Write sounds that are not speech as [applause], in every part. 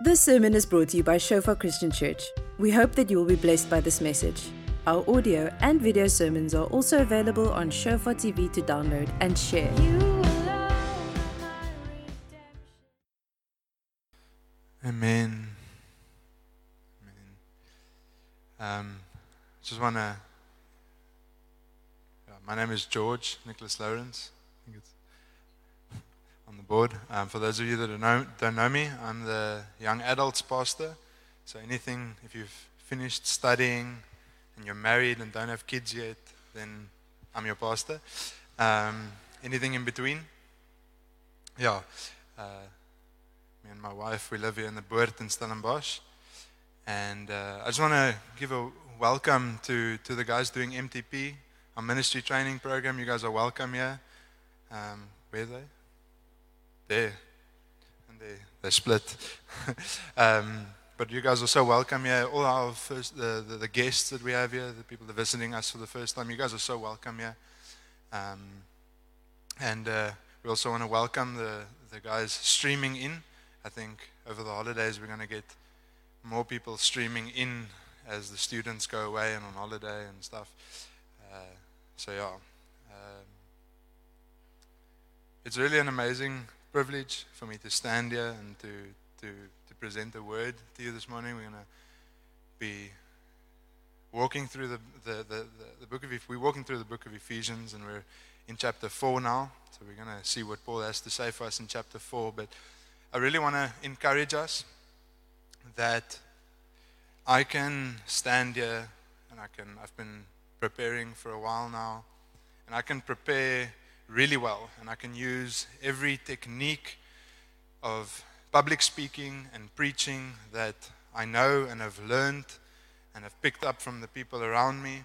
This sermon is brought to you by Shofar Christian Church. We hope that you will be blessed by this message. Our audio and video sermons are also available on Shofar TV to download and share. Amen. Amen. Um, just want to. Yeah, my name is George Nicholas Louwrens. I think it's on the board. Um, for those of you that don't know, don't know me, I'm the young adults pastor. So anything, if you've finished studying and you're married and don't have kids yet, then I'm your pastor. Um, anything in between? Yeah. Uh, me and my wife, we live here in the Boord in Stellenbosch. And uh, I just want to give a welcome to, to the guys doing MTP, our ministry training program. You guys are welcome here. Um, where are they? There. And they, they split. [laughs] um, but you guys are so welcome here. All our first, the, the, the, guests that we have here, the people that are visiting us for the first time, you guys are so welcome here. Um, and uh, we also want to welcome the, the guys streaming in. I think over the holidays we're going to get more people streaming in as the students go away and on holiday and stuff. Uh, so yeah, um, it's really an amazing privilege for me to stand here and to to to present the word to you this morning. We're going to be walking through the the, the, the, book of we're walking through the book of Ephesians and we're in chapter four now. So we're going to see what Paul has to say for us in chapter four, but. I really want to encourage us that I can stand here and I can I've been preparing for a while now and I can prepare really well and I can use every technique of public speaking and preaching that I know and have learned and have picked up from the people around me.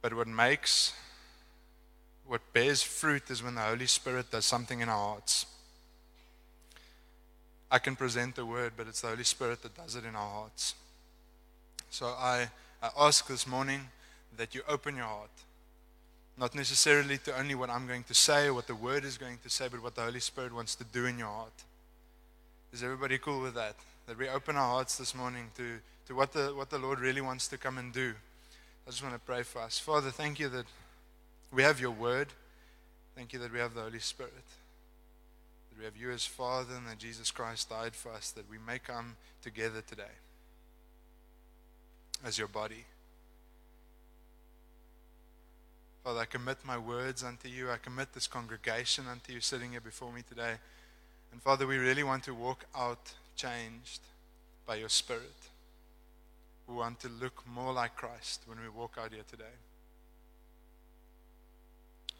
But what makes what bears fruit is when the Holy Spirit does something in our hearts. I can present the word, but it's the Holy Spirit that does it in our hearts. So I, I ask this morning that you open your heart. Not necessarily to only what I'm going to say or what the word is going to say, but what the Holy Spirit wants to do in your heart. Is everybody cool with that? That we open our hearts this morning to, to what, the, what the Lord really wants to come and do. I just want to pray for us. Father, thank you that we have your word. Thank you that we have the Holy Spirit that we have you as Father and that Jesus Christ died for us, that we may come together today as your body. Father, I commit my words unto you. I commit this congregation unto you sitting here before me today. And Father, we really want to walk out changed by your Spirit. We want to look more like Christ when we walk out here today.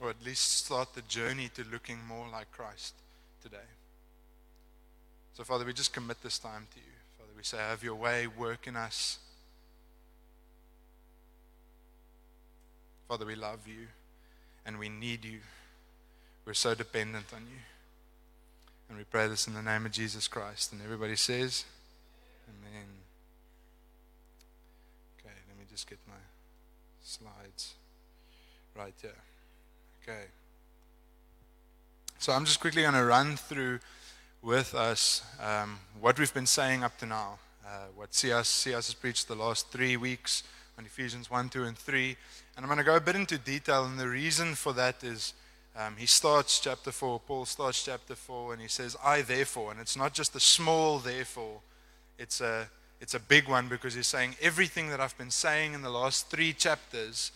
Or at least start the journey to looking more like Christ today. So, Father, we just commit this time to you. Father, we say, have your way, work in us. Father, we love you and we need you. We're so dependent on you. And we pray this in the name of Jesus Christ. And everybody says, Amen. Okay, let me just get my slides right here. Okay. So I'm just quickly going to run through with us um, what we've been saying up to now, uh, what CS, CS has preached the last three weeks on Ephesians 1, 2, and 3. And I'm going to go a bit into detail, and the reason for that is um, he starts chapter 4, Paul starts chapter 4, and he says, I therefore, and it's not just a small therefore, it's a, it's a big one because he's saying everything that I've been saying in the last three chapters,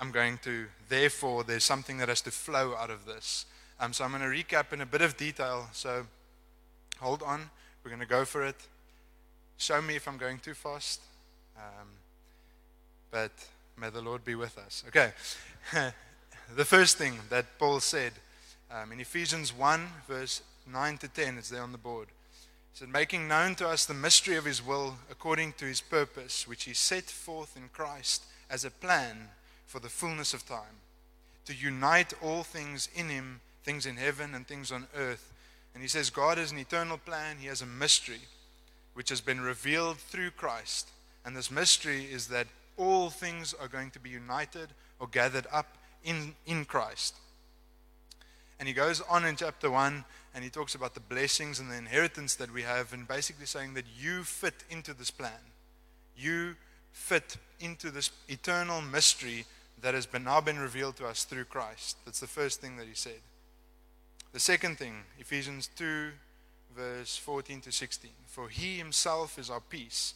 I'm going to, therefore, there's something that has to flow out of this. Um, so I'm going to recap in a bit of detail. So hold on. We're going to go for it. Show me if I'm going too fast. Um, but may the Lord be with us. Okay. [laughs] the first thing that Paul said um, in Ephesians 1, verse 9 to 10, it's there on the board. He said, Making known to us the mystery of his will according to his purpose, which he set forth in Christ as a plan for the fullness of time, to unite all things in him things in heaven and things on earth. And he says God has an eternal plan, he has a mystery which has been revealed through Christ. And this mystery is that all things are going to be united or gathered up in, in Christ. And he goes on in chapter 1 and he talks about the blessings and the inheritance that we have, and basically saying that you fit into this plan. You fit into this eternal mystery that has been, now been revealed to us through Christ. That's the first thing that he said. The second thing, Ephesians 2, verse 14 to 16. For he himself is our peace,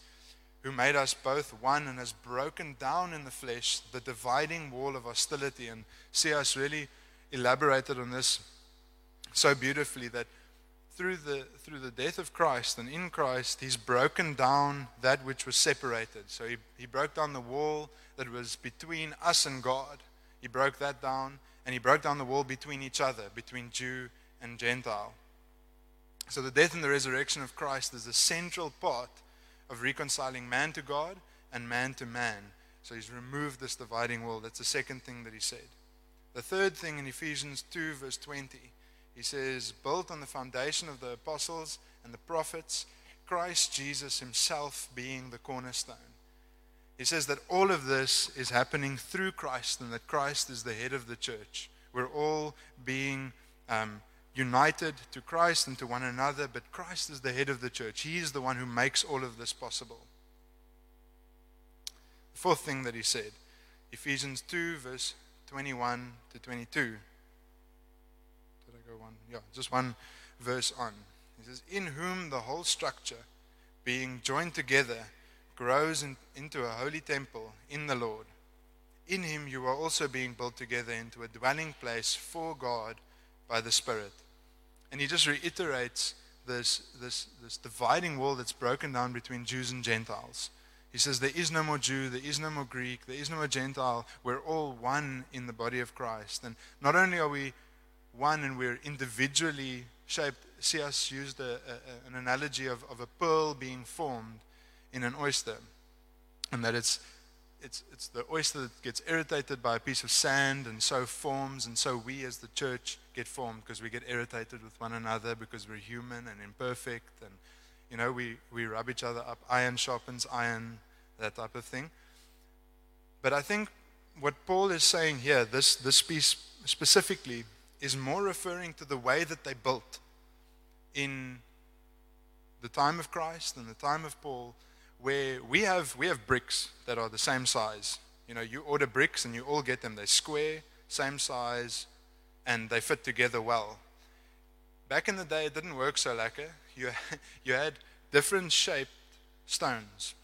who made us both one and has broken down in the flesh the dividing wall of hostility. And us really elaborated on this so beautifully that through the through the death of Christ and in Christ, He's broken down that which was separated. So He, he broke down the wall that was between us and God. He broke that down, and He broke down the wall between each other, between Jew and Gentile. So the death and the resurrection of Christ is a central part of reconciling man to God and man to man. So He's removed this dividing wall. That's the second thing that He said. The third thing in Ephesians 2, verse 20 he says, built on the foundation of the apostles and the prophets, Christ Jesus himself being the cornerstone. He says that all of this is happening through Christ and that Christ is the head of the church. We're all being um, united to Christ and to one another, but Christ is the head of the church. He is the one who makes all of this possible. The fourth thing that he said, Ephesians 2, verse 21 to 22 Did I go one, yeah, just one verse on. He says, In whom the whole structure, being joined together, grows in, into a holy temple in the Lord. In him you are also being built together into a dwelling place for God by the Spirit. And he just reiterates this, this, this dividing wall that's broken down between Jews and Gentiles. He says, There is no more Jew, there is no more Greek, there is no more Gentile. We're all one in the body of Christ. And not only are we one and we're individually shaped. C.S. used a, a, an analogy of, of a pearl being formed in an oyster, and that it's, it's, it's the oyster that gets irritated by a piece of sand and so forms, and so we as the church get formed because we get irritated with one another because we're human and imperfect, and you know, we, we rub each other up. Iron sharpens iron, that type of thing. But I think what Paul is saying here, this, this piece specifically, is more referring to the way that they built in the time of Christ and the time of Paul, where we have, we have bricks that are the same size. You know, you order bricks and you all get them. They're square, same size, and they fit together well. Back in the day, it didn't work so lekker. You, [laughs] you had different shaped stones.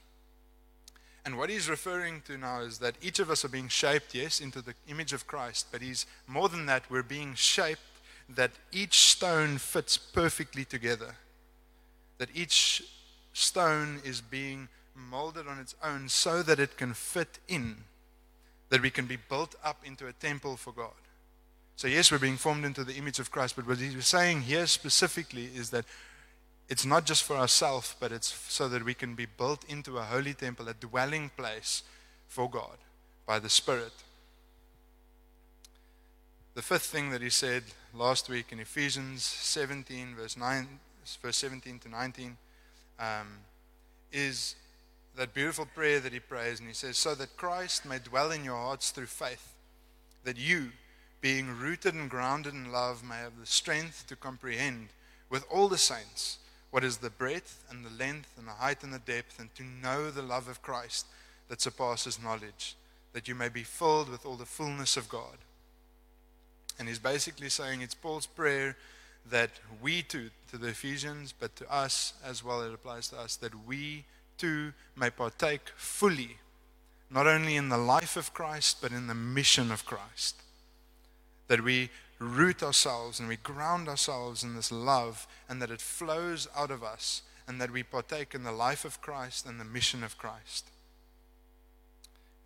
And what he's referring to now is that each of us are being shaped, yes, into the image of Christ, but he's more than that, we're being shaped that each stone fits perfectly together. That each stone is being molded on its own so that it can fit in, that we can be built up into a temple for God. So, yes, we're being formed into the image of Christ, but what he's saying here specifically is that it's not just for ourselves, but it's so that we can be built into a holy temple, a dwelling place for God by the Spirit. The fifth thing that he said last week in Ephesians 17, verse 9, verse 17 to 19, um, is that beautiful prayer that he prays, and he says, So that Christ may dwell in your hearts through faith, that you, being rooted and grounded in love, may have the strength to comprehend with all the saints what is the breadth and the length and the height and the depth, and to know the love of Christ that surpasses knowledge, that you may be filled with all the fullness of God. And he's basically saying it's Paul's prayer that we too, to the Ephesians, but to us as well, it applies to us, that we too may partake fully, not only in the life of Christ, but in the mission of Christ. That we root ourselves and we ground ourselves in this love and that it flows out of us and that we partake in the life of Christ and the mission of Christ.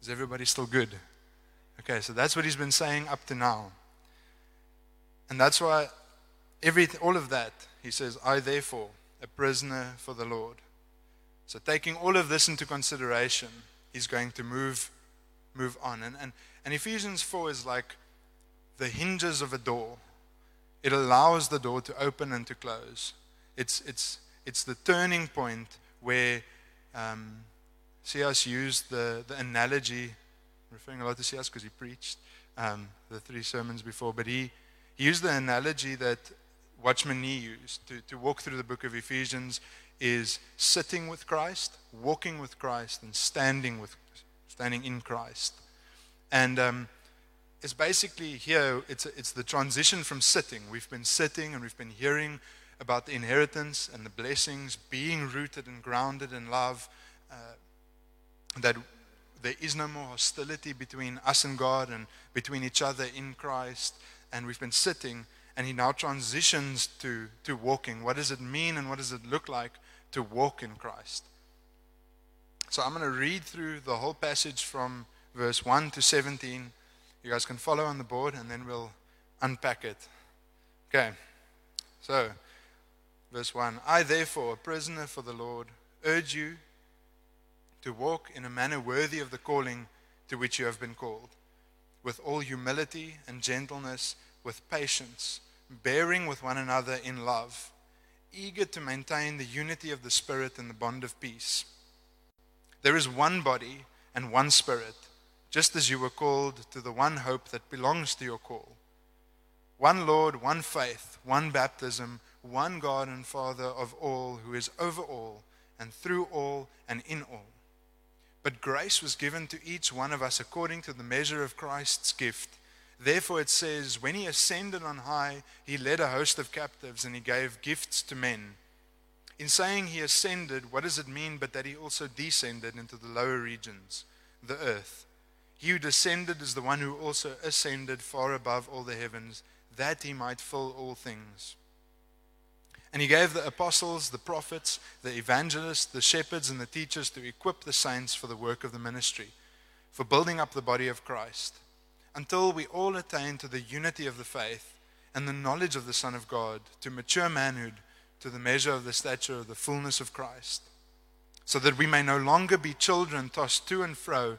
Is everybody still good? Okay, so that's what he's been saying up to now. And that's why every all of that, he says, I therefore, a prisoner for the Lord. So taking all of this into consideration, he's going to move move on. And and, and Ephesians 4 is like the hinges of a door. It allows the door to open and to close. It's, it's, it's the turning point where um, C.S. used the, the analogy, referring a lot to C.S. because he preached um, the three sermons before, but he, he used the analogy that Watchman Nee used to, to walk through the book of Ephesians is sitting with Christ, walking with Christ, and standing with standing in Christ. And um, it's basically here, it's, it's the transition from sitting. We've been sitting and we've been hearing about the inheritance and the blessings, being rooted and grounded in love, uh, that there is no more hostility between us and God and between each other in Christ. And we've been sitting, and He now transitions to, to walking. What does it mean and what does it look like to walk in Christ? So I'm going to read through the whole passage from verse 1 to 17 you guys can follow on the board and then we'll unpack it. Okay. So, verse 1 I, therefore, a prisoner for the Lord, urge you to walk in a manner worthy of the calling to which you have been called, with all humility and gentleness, with patience, bearing with one another in love, eager to maintain the unity of the Spirit and the bond of peace. There is one body and one Spirit just as you were called to the one hope that belongs to your call. One Lord, one faith, one baptism, one God and Father of all, who is over all, and through all, and in all. But grace was given to each one of us according to the measure of Christ's gift. Therefore it says, When he ascended on high, he led a host of captives, and he gave gifts to men. In saying he ascended, what does it mean but that he also descended into the lower regions, the earth? He who descended is the one who also ascended far above all the heavens, that he might fill all things. And he gave the apostles, the prophets, the evangelists, the shepherds, and the teachers to equip the saints for the work of the ministry, for building up the body of Christ, until we all attain to the unity of the faith and the knowledge of the Son of God, to mature manhood, to the measure of the stature of the fullness of Christ, so that we may no longer be children tossed to and fro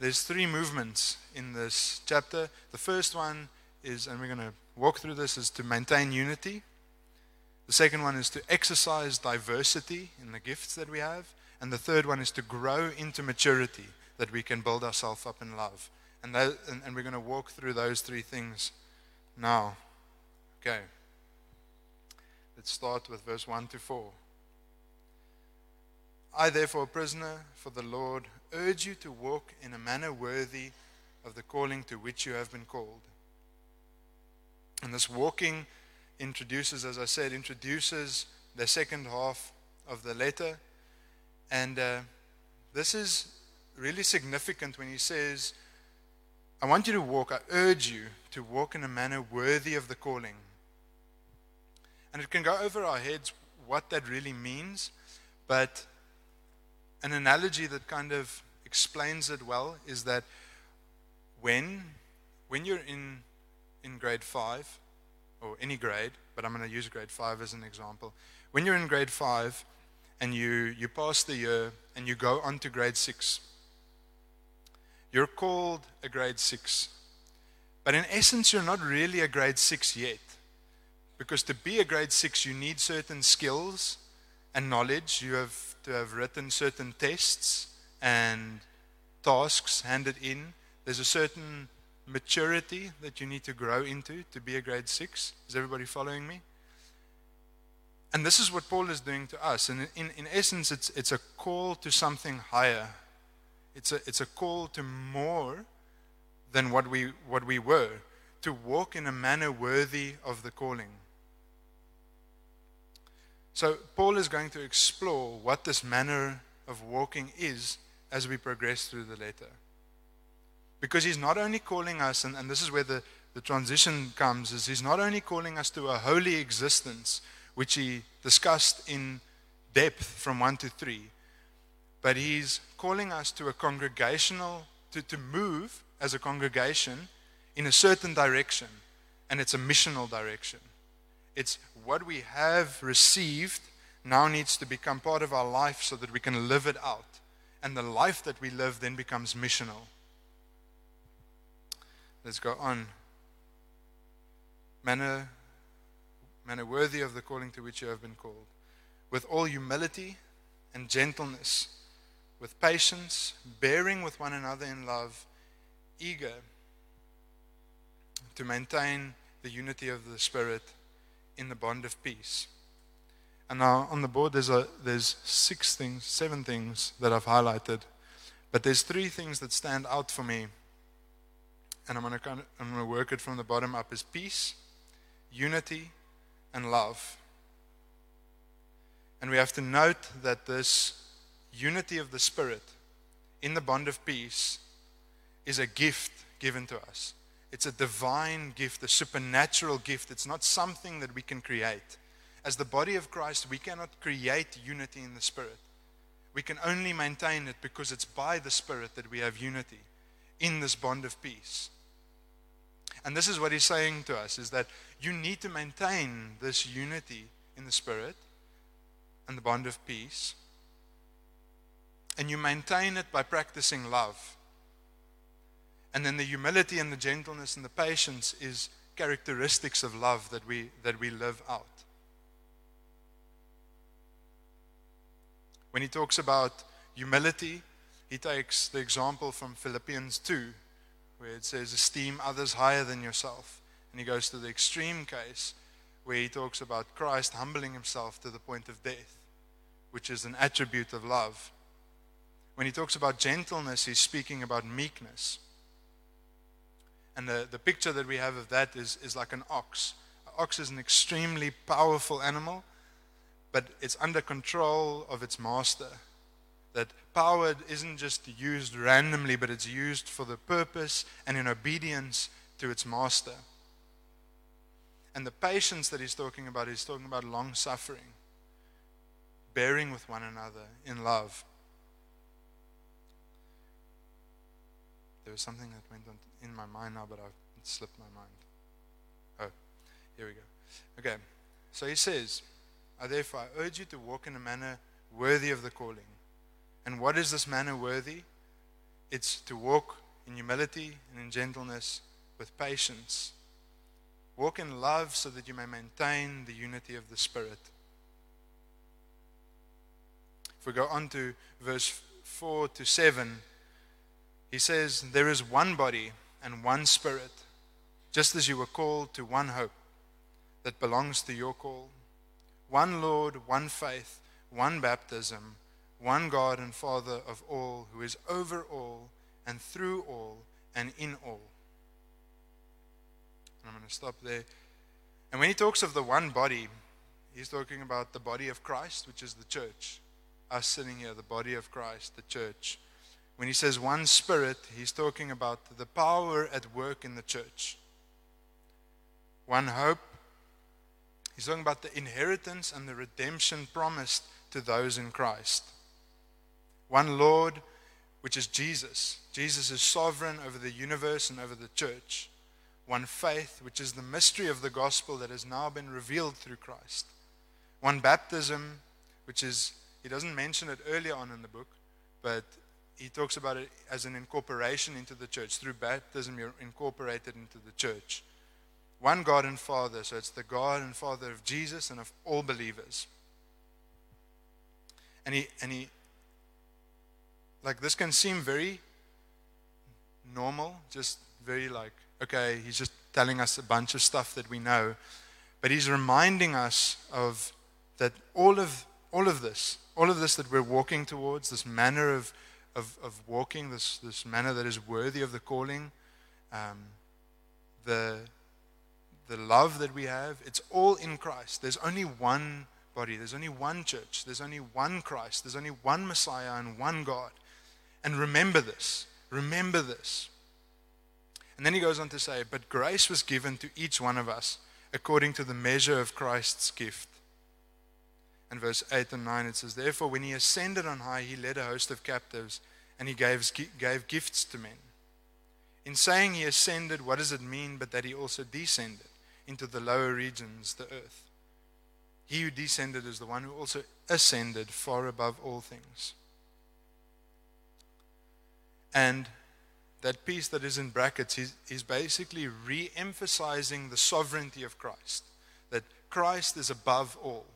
there's three movements in this chapter. The first one is, and we're going to walk through this, is to maintain unity. The second one is to exercise diversity in the gifts that we have. And the third one is to grow into maturity that we can build ourselves up in love. And, and, and we're going to walk through those three things now. Okay. Let's start with verse 1 to 4. I, therefore, a prisoner for the Lord, urge you to walk in a manner worthy of the calling to which you have been called. And this walking introduces, as I said, introduces the second half of the letter. And uh, this is really significant when he says, I want you to walk, I urge you to walk in a manner worthy of the calling. And it can go over our heads what that really means, but an analogy that kind of explains it well is that when when you're in in grade 5 or any grade but I'm going to use grade 5 as an example. When you're in grade 5 and you you pass the year and you go on to grade 6 you're called a grade 6 but in essence you're not really a grade 6 yet. Because to be a grade 6 you need certain skills and knowledge you have to have written certain tests and tasks handed in. There's a certain maturity that you need to grow into to be a grade six. Is everybody following me? And this is what Paul is doing to us. And in, in essence, it's, it's a call to something higher. It's a, it's a call to more than what we, what we were, to walk in a manner worthy of the calling. So, Paul is going to explore what this manner of walking is as we progress through the letter. Because he's not only calling us, and, and this is where the, the transition comes, is he's not only calling us to a holy existence, which he discussed in depth from 1 to 3, but he's calling us to a congregational, to, to move as a congregation in a certain direction, and it's a missional direction. It's what we have received now needs to become part of our life so that we can live it out. And the life that we live then becomes missional. Let's go on. Manner, manner worthy of the calling to which you have been called, with all humility and gentleness, with patience, bearing with one another in love, eager to maintain the unity of the Spirit in the bond of peace. And now on the board there's a there's six things, seven things that I've highlighted, but there's three things that stand out for me. And I'm gonna kind of, gonna work it from the bottom up: is peace, unity, and love. And we have to note that this unity of the Spirit in the bond of peace is a gift given to us. It's a divine gift, a supernatural gift. It's not something that we can create. As the body of Christ, we cannot create unity in the Spirit. We can only maintain it because it's by the Spirit that we have unity in this bond of peace. And this is what he's saying to us is that you need to maintain this unity in the Spirit and the bond of peace. And you maintain it by practicing love. And then the humility and the gentleness and the patience is characteristics of love that we, that we live out. When he talks about humility, he takes the example from Philippians 2, where it says, Esteem others higher than yourself. And he goes to the extreme case where he talks about Christ humbling himself to the point of death, which is an attribute of love. When he talks about gentleness, he's speaking about meekness. And the, the picture that we have of that is, is like an ox. An ox is an extremely powerful animal, but it's under control of its master. That power isn't just used randomly, but it's used for the purpose and in obedience to its master. And the patience that he's talking about, he's talking about long suffering, bearing with one another in love. There was something that went on in my mind now, but I've slipped my mind. Oh, here we go. Okay, so he says, I therefore I urge you to walk in a manner worthy of the calling. And what is this manner worthy? It's to walk in humility and in gentleness with patience. Walk in love so that you may maintain the unity of the Spirit. If we go on to verse 4 to 7, he says, There is one body and one spirit, just as you were called to one hope that belongs to your call. One Lord, one faith, one baptism, one God and Father of all, who is over all and through all and in all. And I'm going to stop there. And when he talks of the one body, he's talking about the body of Christ, which is the church. Us sitting here, the body of Christ, the church. When he says one spirit, he's talking about the power at work in the church. One hope, he's talking about the inheritance and the redemption promised to those in Christ. One Lord, which is Jesus. Jesus is sovereign over the universe and over the church. One faith, which is the mystery of the gospel that has now been revealed through Christ. One baptism, which is, he doesn't mention it earlier on in the book, but he talks about it as an incorporation into the church. Through baptism, you're incorporated into the church. One God and Father, so it's the God and Father of Jesus and of all believers. And he, and he, like this can seem very normal, just very like, okay, he's just telling us a bunch of stuff that we know. But he's reminding us of that all of all of this, all of this that we're walking towards, this manner of of, of walking this, this manner that is worthy of the calling, um, the, the love that we have, it's all in Christ. There's only one body, there's only one church, there's only one Christ, there's only one Messiah and one God. And remember this. Remember this. And then he goes on to say, But grace was given to each one of us according to the measure of Christ's gift. And verse 8 and 9 it says, Therefore, when he ascended on high, he led a host of captives and he gave, gave gifts to men. In saying he ascended, what does it mean but that he also descended into the lower regions, the earth? He who descended is the one who also ascended far above all things. And that piece that is in brackets is, is basically re emphasizing the sovereignty of Christ. That Christ is above all.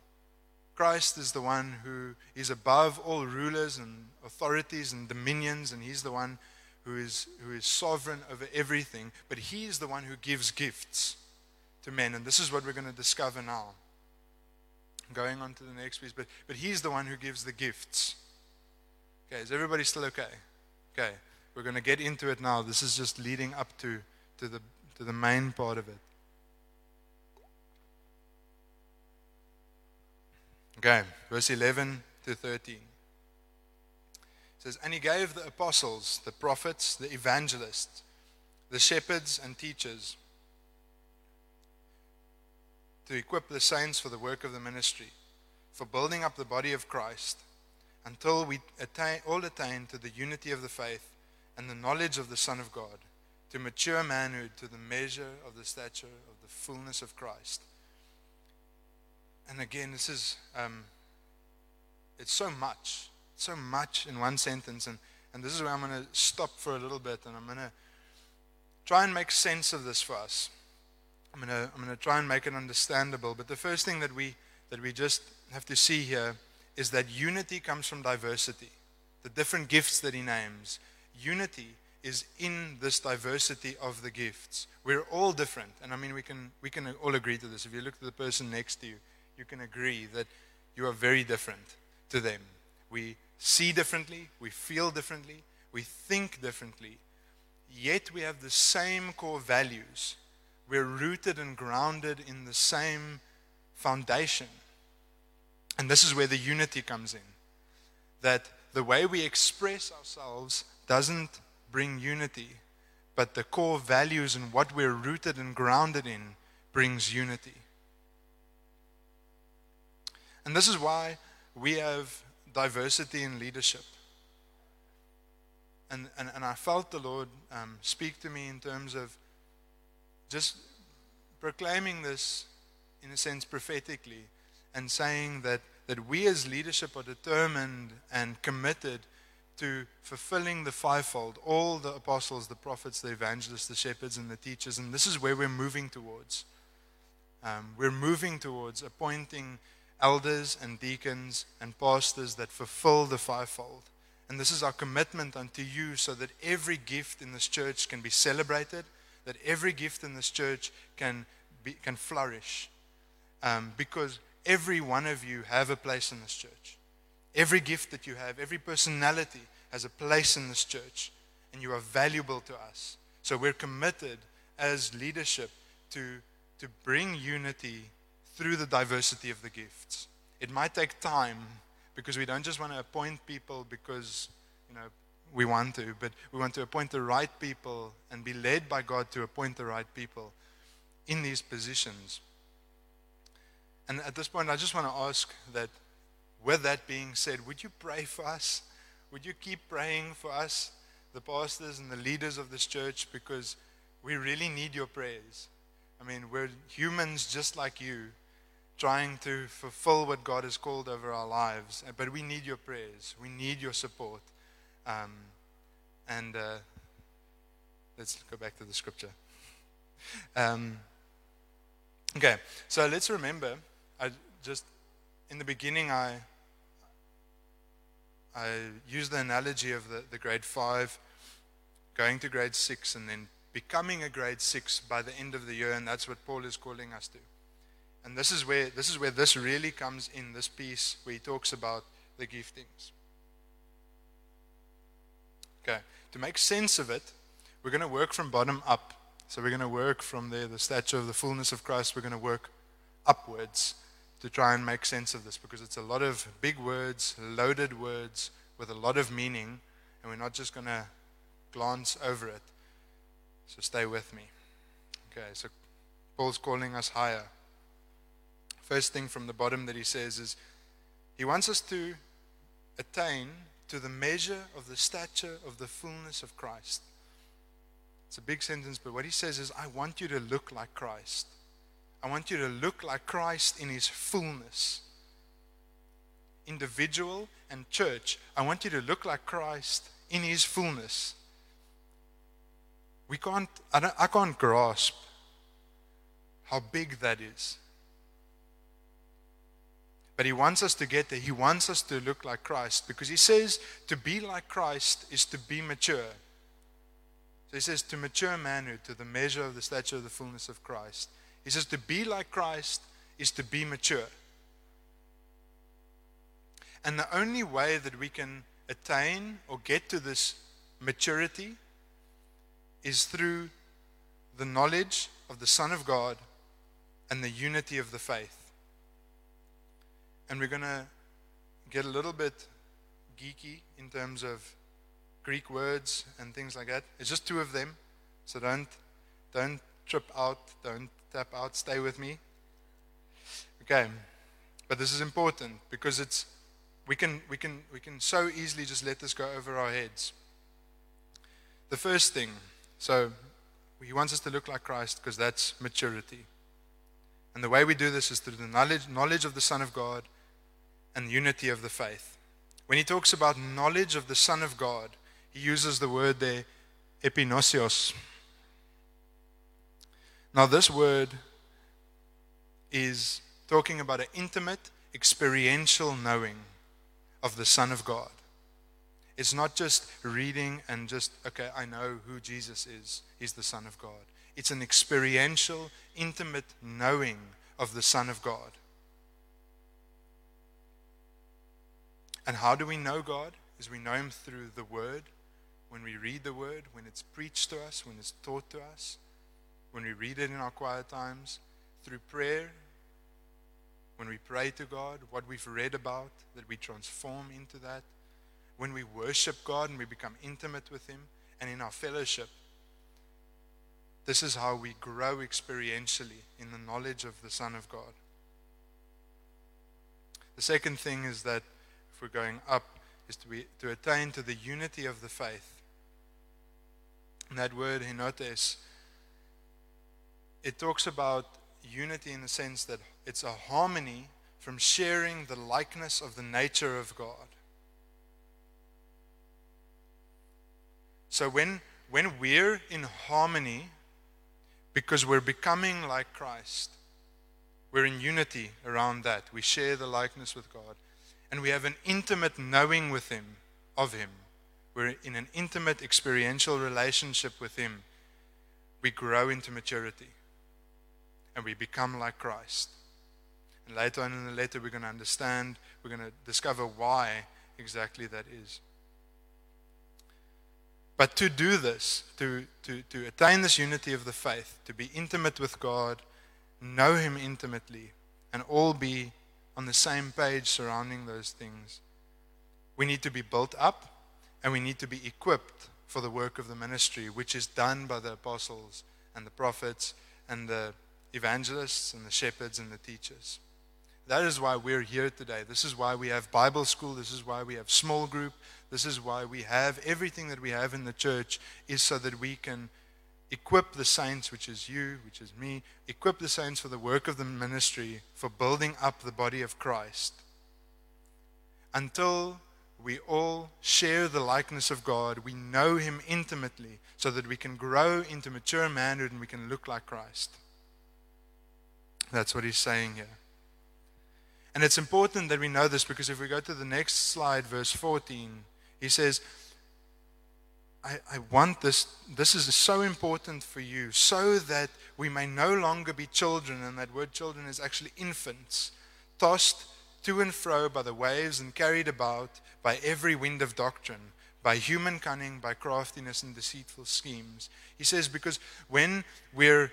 Christ is the one who is above all rulers and authorities and dominions, and He's the one who is, who is sovereign over everything. But He is the one who gives gifts to men. And this is what we're going to discover now. Going on to the next piece. But, but He's the one who gives the gifts. Okay, is everybody still okay? Okay. We're going to get into it now. This is just leading up to, to, the, to the main part of it. Okay, verse 11 to 13. It says, And he gave the apostles, the prophets, the evangelists, the shepherds, and teachers to equip the saints for the work of the ministry, for building up the body of Christ, until we attain, all attain to the unity of the faith and the knowledge of the Son of God, to mature manhood, to the measure of the stature of the fullness of Christ. And again, this is, um, it's so much, so much in one sentence. And, and this is where I'm going to stop for a little bit and I'm going to try and make sense of this for us. I'm going to, I'm going to try and make it understandable. But the first thing that we, that we just have to see here is that unity comes from diversity. The different gifts that he names unity is in this diversity of the gifts. We're all different. And I mean, we can, we can all agree to this. If you look at the person next to you, you can agree that you are very different to them. We see differently, we feel differently, we think differently, yet we have the same core values. We're rooted and grounded in the same foundation. And this is where the unity comes in. That the way we express ourselves doesn't bring unity, but the core values and what we're rooted and grounded in brings unity. And this is why we have diversity in leadership. And, and, and I felt the Lord um, speak to me in terms of just proclaiming this, in a sense, prophetically, and saying that, that we as leadership are determined and committed to fulfilling the fivefold all the apostles, the prophets, the evangelists, the shepherds, and the teachers. And this is where we're moving towards. Um, we're moving towards appointing elders and deacons and pastors that fulfill the fivefold. And this is our commitment unto you so that every gift in this church can be celebrated, that every gift in this church can, be, can flourish. Um, because every one of you have a place in this church. Every gift that you have, every personality has a place in this church, and you are valuable to us. So we're committed as leadership to, to bring unity through the diversity of the gifts. It might take time because we don't just want to appoint people because you know we want to, but we want to appoint the right people and be led by God to appoint the right people in these positions. And at this point, I just want to ask that with that being said, would you pray for us? Would you keep praying for us, the pastors and the leaders of this church, because we really need your prayers. I mean, we're humans just like you, trying to fulfill what God has called over our lives, but we need your prayers. We need your support. Um, and uh, let's go back to the scripture. Um, okay, so let's remember, I just in the beginning, I I use the analogy of the, the grade five going to grade six and then becoming a grade six by the end of the year, and that's what Paul is calling us to. And this is where this is where this really comes in this piece where he talks about the giftings. Okay, to make sense of it, we're going to work from bottom up. So we're going to work from there, the stature of the fullness of Christ. We're going to work upwards to try and make sense of this because it's a lot of big words, loaded words with a lot of meaning, and we're not just going to glance over it. So stay with me. Okay, so Paul's calling us higher. First thing from the bottom that he says is he wants us to attain to the measure of the stature of the fullness of Christ. It's a big sentence, but what he says is, I want you to look like Christ. I want you to look like Christ in his fullness. Individual and church, I want you to look like Christ in his fullness. We can't, I, I can't grasp how big that is. But he wants us to get there. He wants us to look like Christ because he says to be like Christ is to be mature. So he says to mature manhood, to the measure of the stature of the fullness of Christ. He says to be like Christ is to be mature. And the only way that we can attain or get to this maturity is through the knowledge of the Son of God and the unity of the faith. And we're going to get a little bit geeky in terms of Greek words and things like that. It's just two of them. So don't don't trip out, don't tap out, stay with me. Okay. But this is important because it's we can we can we can so easily just let this go over our heads. The first thing, so he wants us to look like Christ because that's maturity. And the way we do this is through the knowledge, knowledge of the Son of God and unity of the faith. When he talks about knowledge of the Son of God, he uses the word there, epignosis. Now, this word is talking about an intimate, experiential knowing of the Son of God. It's not just reading and just, okay, I know who Jesus is. He's the Son of God. It's an experiential, intimate knowing of the Son of God. And how do we know God? Is we know Him through the Word, when we read the Word, when it's preached to us, when it's taught to us, when we read it in our quiet times, through prayer, when we pray to God, what we've read about, that we transform into that, when we worship God and we become intimate with Him, and in our fellowship. This is how we grow experientially in the knowledge of the Son of God. The second thing is that if we're going up, is to, be, to attain to the unity of the faith. And that word, henotes, it talks about unity in the sense that it's a harmony from sharing the likeness of the nature of God. So when, when we're in harmony, because we're becoming like Christ, we're in unity around that. We share the likeness with God. And we have an intimate knowing with Him, of Him. We're in an intimate experiential relationship with Him. We grow into maturity and we become like Christ. And later on in the letter, we're going to understand, we're going to discover why exactly that is. But to do this, to, to, to attain this unity of the faith, to be intimate with God, know Him intimately, and all be on the same page surrounding those things, we need to be built up and we need to be equipped for the work of the ministry, which is done by the apostles and the prophets and the evangelists and the shepherds and the teachers. That is why we're here today. This is why we have Bible school. This is why we have small group. This is why we have everything that we have in the church, is so that we can equip the saints, which is you, which is me, equip the saints for the work of the ministry, for building up the body of Christ. Until we all share the likeness of God, we know Him intimately, so that we can grow into mature manhood and we can look like Christ. That's what He's saying here. And it's important that we know this because if we go to the next slide, verse 14, he says, I, I, want this, this is so important for you, so that we may no longer be children, and that word children is actually infants, tossed to and fro by the waves and carried about by every wind of doctrine, by human cunning, by craftiness and deceitful schemes. He says, because when we're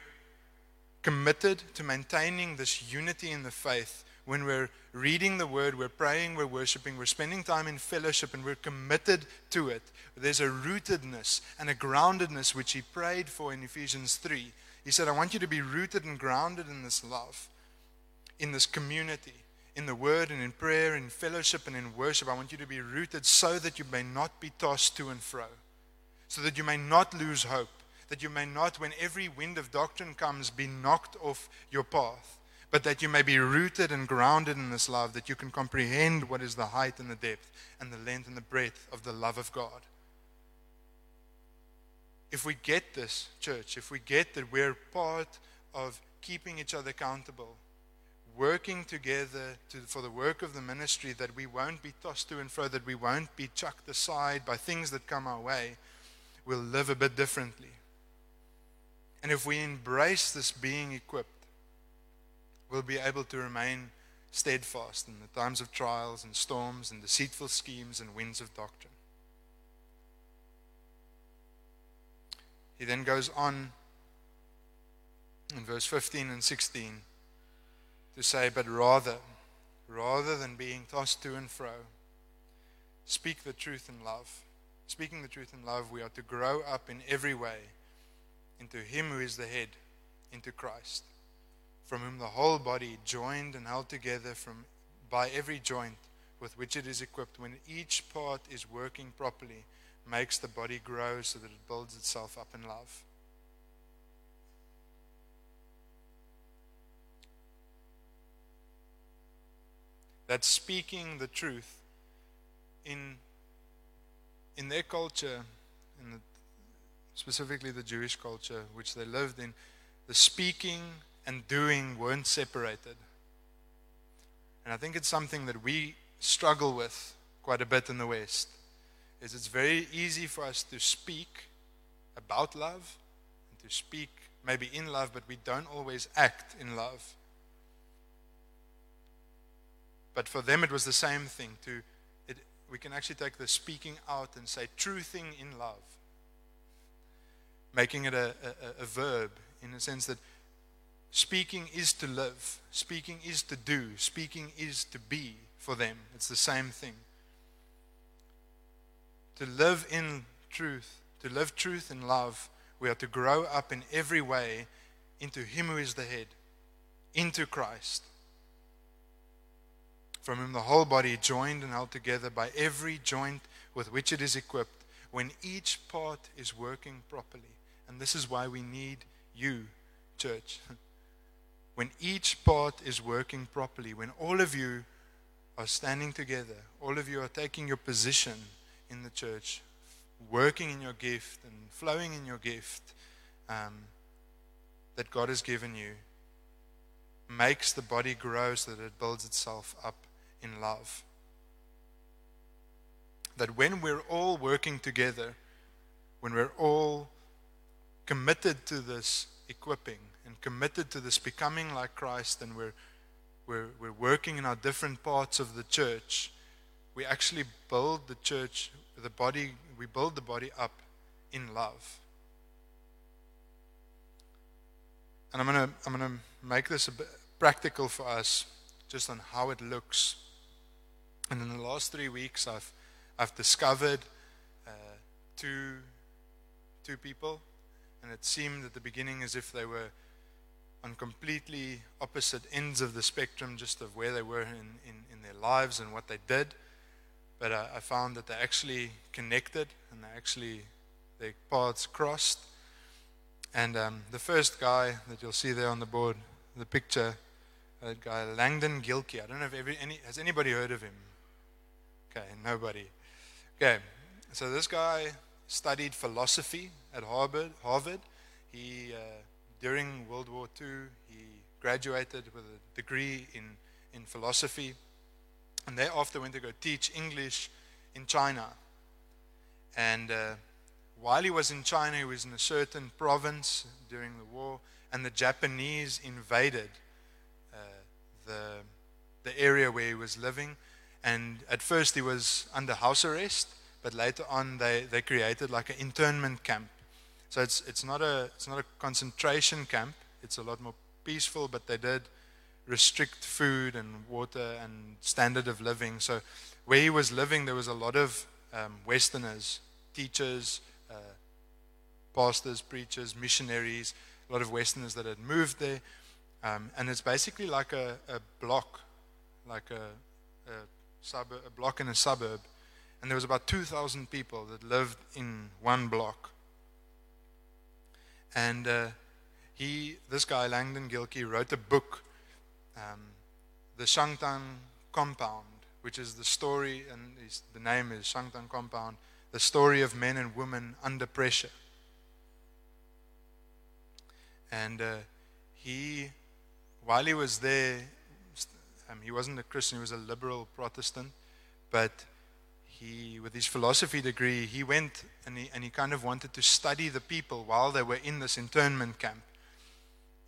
committed to maintaining this unity in the faith, when we're reading the word, we're praying, we're worshiping, we're spending time in fellowship, and we're committed to it. There's a rootedness and a groundedness which he prayed for in Ephesians 3. He said, I want you to be rooted and grounded in this love, in this community, in the word and in prayer, in fellowship and in worship. I want you to be rooted so that you may not be tossed to and fro, so that you may not lose hope, that you may not, when every wind of doctrine comes, be knocked off your path, but that you may be rooted and grounded in this love, that you can comprehend what is the height and the depth and the length and the breadth of the love of God. If we get this, church, if we get that we're part of keeping each other accountable, working together to, for the work of the ministry, that we won't be tossed to and fro, that we won't be chucked aside by things that come our way, we'll live a bit differently. And if we embrace this being equipped, we'll be able to remain steadfast in the times of trials and storms and deceitful schemes and winds of doctrine. He then goes on in verse 15 and 16 to say, But rather, rather than being tossed to and fro, speak the truth in love. Speaking the truth in love, we are to grow up in every way into Him who is the head, into Christ, from whom the whole body, joined and held together from, by every joint with which it is equipped, when each part is working properly, makes the body grow so that it builds itself up in love. That speaking the truth in, in their culture, in the specifically the Jewish culture which they lived in, the speaking and doing weren't separated. And I think it's something that we struggle with quite a bit in the West. Is it's very easy for us to speak about love and to speak maybe in love, but we don't always act in love. But for them, it was the same thing. To it, we can actually take the speaking out and say true thing in love making it a, a, a verb in the sense that speaking is to live, speaking is to do, speaking is to be for them. It's the same thing. To live in truth, to live truth in love, we are to grow up in every way into Him who is the head, into Christ, from whom the whole body, joined and held together by every joint with which it is equipped, when each part is working properly, and this is why we need you, church. [laughs] When each part is working properly, when all of you are standing together, all of you are taking your position in the church, working in your gift and flowing in your gift um, that God has given you, makes the body grow so that it builds itself up in love. That when we're all working together, when we're all committed to this equipping and committed to this becoming like Christ, and we're, we're, we're working in our different parts of the church, we actually build the church, the body, we build the body up in love. And I'm going to I'm going to make this a bit practical for us, just on how it looks. And in the last three weeks, I've, I've discovered uh, two, two people and it seemed at the beginning as if they were on completely opposite ends of the spectrum, just of where they were in, in, in their lives and what they did. But I, I found that they actually connected and they actually, their paths crossed. And um, the first guy that you'll see there on the board, the picture, that guy Langdon Gilkey. I don't know if every, any has anybody heard of him. Okay, nobody. Okay, so this guy studied philosophy at Harvard. Harvard. He, uh, during World War II, he graduated with a degree in, in philosophy, and thereafter went to go teach English in China. And uh, while he was in China, he was in a certain province during the war, and the Japanese invaded uh, the, the area where he was living. And at first, he was under house arrest, but later on, they, they created like an internment camp so it's, it's, not a, it's not a concentration camp. It's a lot more peaceful, but they did restrict food and water and standard of living. So where he was living, there was a lot of um, Westerners, teachers, uh, pastors, preachers, missionaries, a lot of Westerners that had moved there. Um, and it's basically like a, a block, like a, a, suburb, a block in a suburb. And there was about 2,000 people that lived in one block. And uh, he, this guy, Langdon Gilkey, wrote a book, um, The Shantung Compound, which is the story, and the name is Shantung Compound, the story of men and women under pressure. And uh, he, while he was there, um, he wasn't a Christian, he was a liberal Protestant, but he, with his philosophy degree, he went and he, and he kind of wanted to study the people while they were in this internment camp.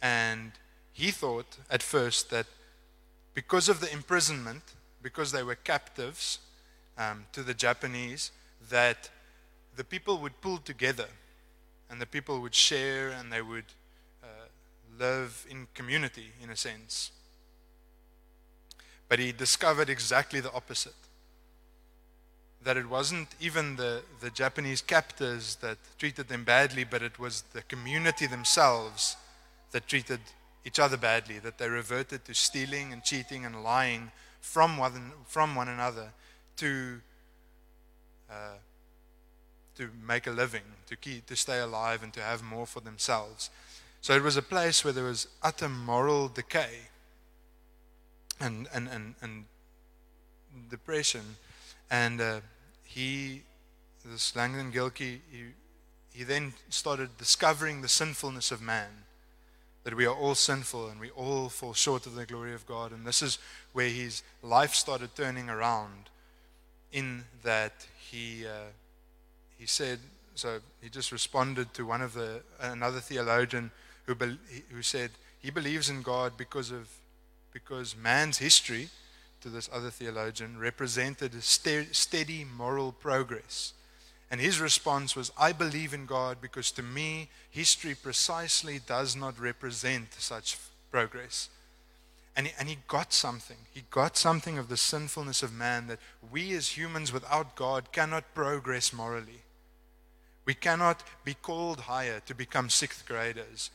And he thought at first that because of the imprisonment, because they were captives um, to the Japanese, that the people would pull together and the people would share and they would uh, live in community, in a sense. But he discovered exactly the opposite. That it wasn't even the, the Japanese captors that treated them badly, but it was the community themselves that treated each other badly, that they reverted to stealing and cheating and lying from one, from one another to, uh, to make a living, to, keep, to stay alive, and to have more for themselves. So it was a place where there was utter moral decay and, and, and, and depression. And uh, he, this Langdon Gilkey, he, he then started discovering the sinfulness of man that we are all sinful and we all fall short of the glory of God. And this is where his life started turning around, in that he, uh, he said, so he just responded to one of the, another theologian who, be, who said he believes in God because of, because man's history, to this other theologian, represented a steady moral progress and his response was, I believe in God because to me, history precisely does not represent such progress. And he, and he got something. He got something of the sinfulness of man that we as humans without God cannot progress morally. We cannot be called higher to become sixth graders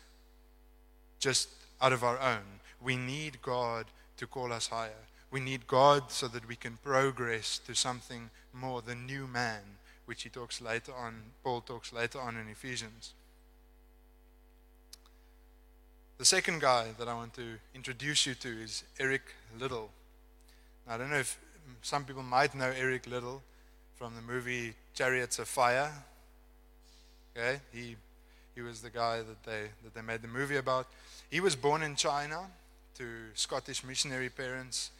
just out of our own. We need God to call us higher. We need God so that we can progress to something more, the new man which he talks later on, Paul talks later on in Ephesians. The second guy that I want to introduce you to is Eric Liddell. Now, I don't know if some people might know Eric Liddell from the movie Chariots of Fire. Okay, he he was the guy that they that they made the movie about. He was born in China to Scottish missionary parents,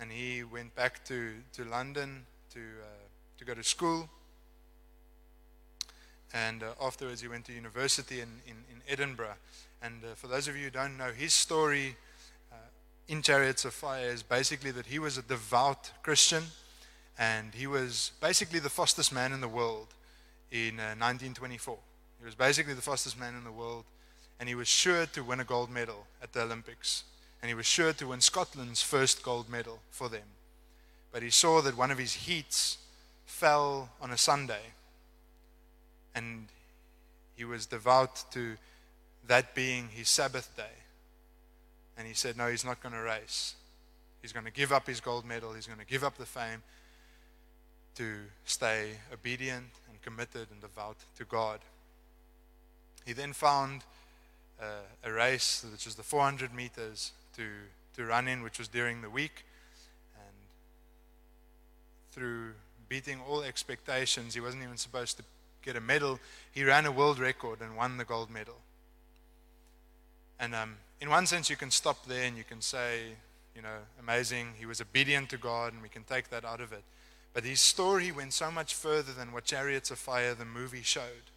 and he went back to to London to uh, to go to school. And uh, afterwards, he went to university in, in, in Edinburgh. And uh, for those of you who don't know, his story uh, in Chariots of Fire is basically that he was a devout Christian and he was basically the fastest man in the world in 1924. Uh, he was basically the fastest man in the world and he was sure to win a gold medal at the Olympics. And he was sure to win Scotland's first gold medal for them. But he saw that one of his heats fell on a Sunday and he was devout to that being his Sabbath day. And he said, No, he's not going to race. He's going to give up his gold medal, he's going to give up the fame to stay obedient and committed and devout to God. He then found uh, a race, which was the 400 meters, to, to run in, which was during the week. And through beating all expectations, he wasn't even supposed to get a medal. He ran a world record and won the gold medal. And um, in one sense, you can stop there and you can say, you know, amazing. He was obedient to God, and we can take that out of it. But his story went so much further than what Chariots of Fire, the movie, showed.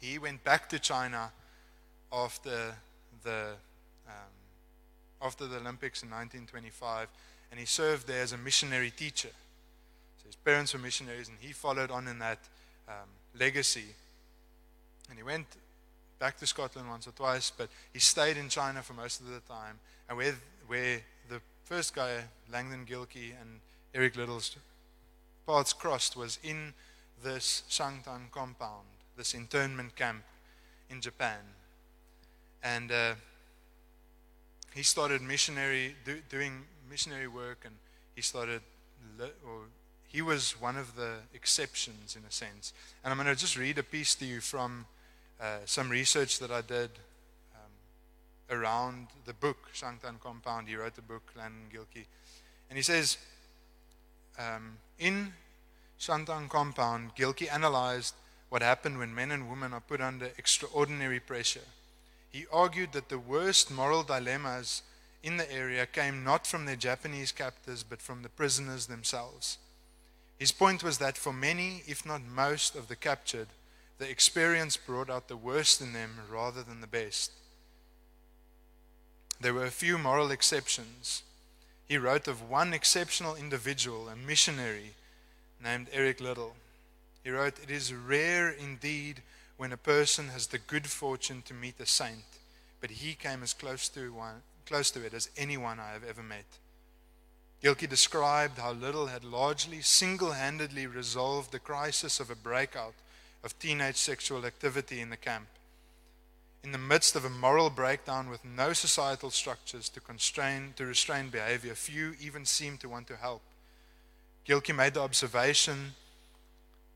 He went back to China after the um, after the Olympics in 1925, and he served there as a missionary teacher. So his parents were missionaries, and he followed on in that um, legacy. And he went back to Scotland once or twice, but he stayed in China for most of the time. And where, where the first guy, Langdon Gilkey, and Eric Liddell's paths crossed was in this Shantung compound, this internment camp in Japan. And uh, he started missionary, do, doing missionary work, and he started, or he was one of the exceptions in a sense. And I'm going to just read a piece to you from uh, some research that I did um, around the book, Shantung Compound. He wrote the book, Langdon Gilkey. And he says, um, in Shantung Compound, Gilkey analyzed what happened when men and women are put under extraordinary pressure. He argued that the worst moral dilemmas in the area came not from their Japanese captors but from the prisoners themselves. His point was that for many, if not most, of the captured, the experience brought out the worst in them rather than the best. There were a few moral exceptions. He wrote of one exceptional individual, a missionary named Eric Liddell. He wrote, It is rare indeed when a person has the good fortune to meet a saint, but he came as close to, one, close to it as anyone I have ever met. Gilkey described how Liddell had largely single handedly resolved the crisis of a breakout of teenage sexual activity in the camp. In the midst of a moral breakdown with no societal structures to constrain to restrain behavior, few even seemed to want to help. Gilkey made the observation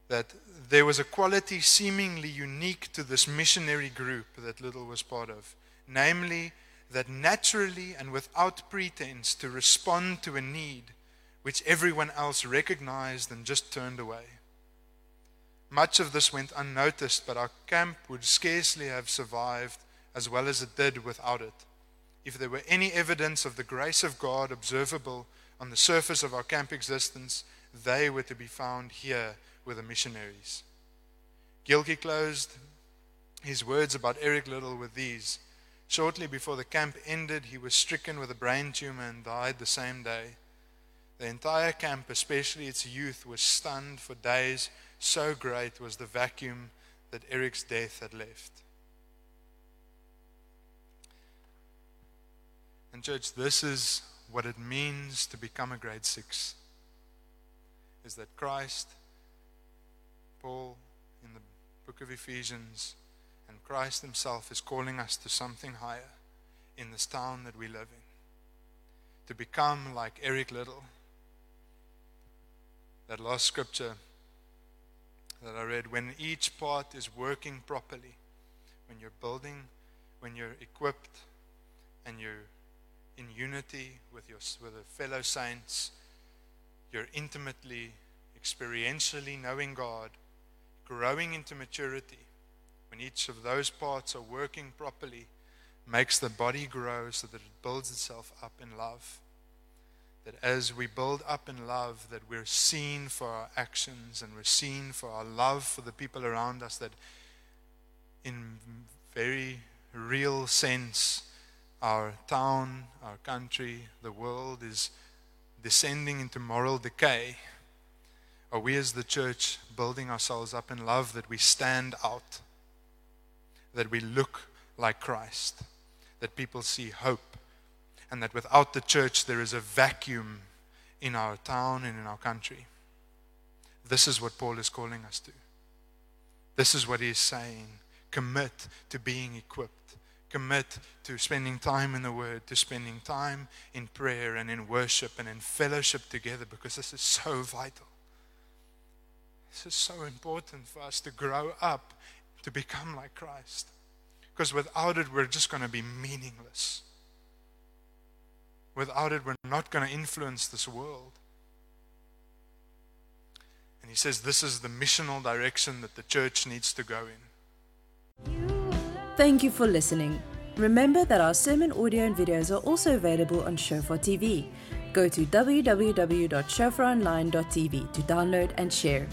that there was a quality seemingly unique to this missionary group that Liddell was part of, namely that naturally and without pretense to respond to a need which everyone else recognized and just turned away. Much of this went unnoticed, but our camp would scarcely have survived as well as it did without it. If there were any evidence of the grace of God observable on the surface of our camp existence, they were to be found here with the missionaries. Gilkey closed his words about Eric Liddell with these Shortly before the camp ended, he was stricken with a brain tumor and died the same day. The entire camp, especially its youth, was stunned for days. So great was the vacuum that Eric's death had left. And, church, this is what it means to become a grade six is that Christ, Paul in the book of Ephesians, and Christ Himself is calling us to something higher in this town that we live in. To become like Eric Liddell. That last scripture that I read when each part is working properly, when you're building, when you're equipped, and you're in unity with your with the fellow saints, you're intimately, experientially knowing God, growing into maturity when each of those parts are working properly, makes the body grow so that it builds itself up in love. That as we build up in love, that we're seen for our actions and we're seen for our love for the people around us, that in very real sense, our town, our country, the world is descending into moral decay. Are we as the church building ourselves up in love that we stand out? that we look like Christ, that people see hope, and that without the church there is a vacuum in our town and in our country. This is what Paul is calling us to. This is what he is saying. Commit to being equipped. Commit to spending time in the Word, to spending time in prayer and in worship and in fellowship together because this is so vital. This is so important for us to grow up to become like Christ. Because without it, we're just going to be meaningless. Without it, we're not going to influence this world. And he says this is the missional direction that the church needs to go in. Thank you for listening. Remember that our sermon audio and videos are also available on Shofar TV. Go to www.shofaronline.tv to download and share.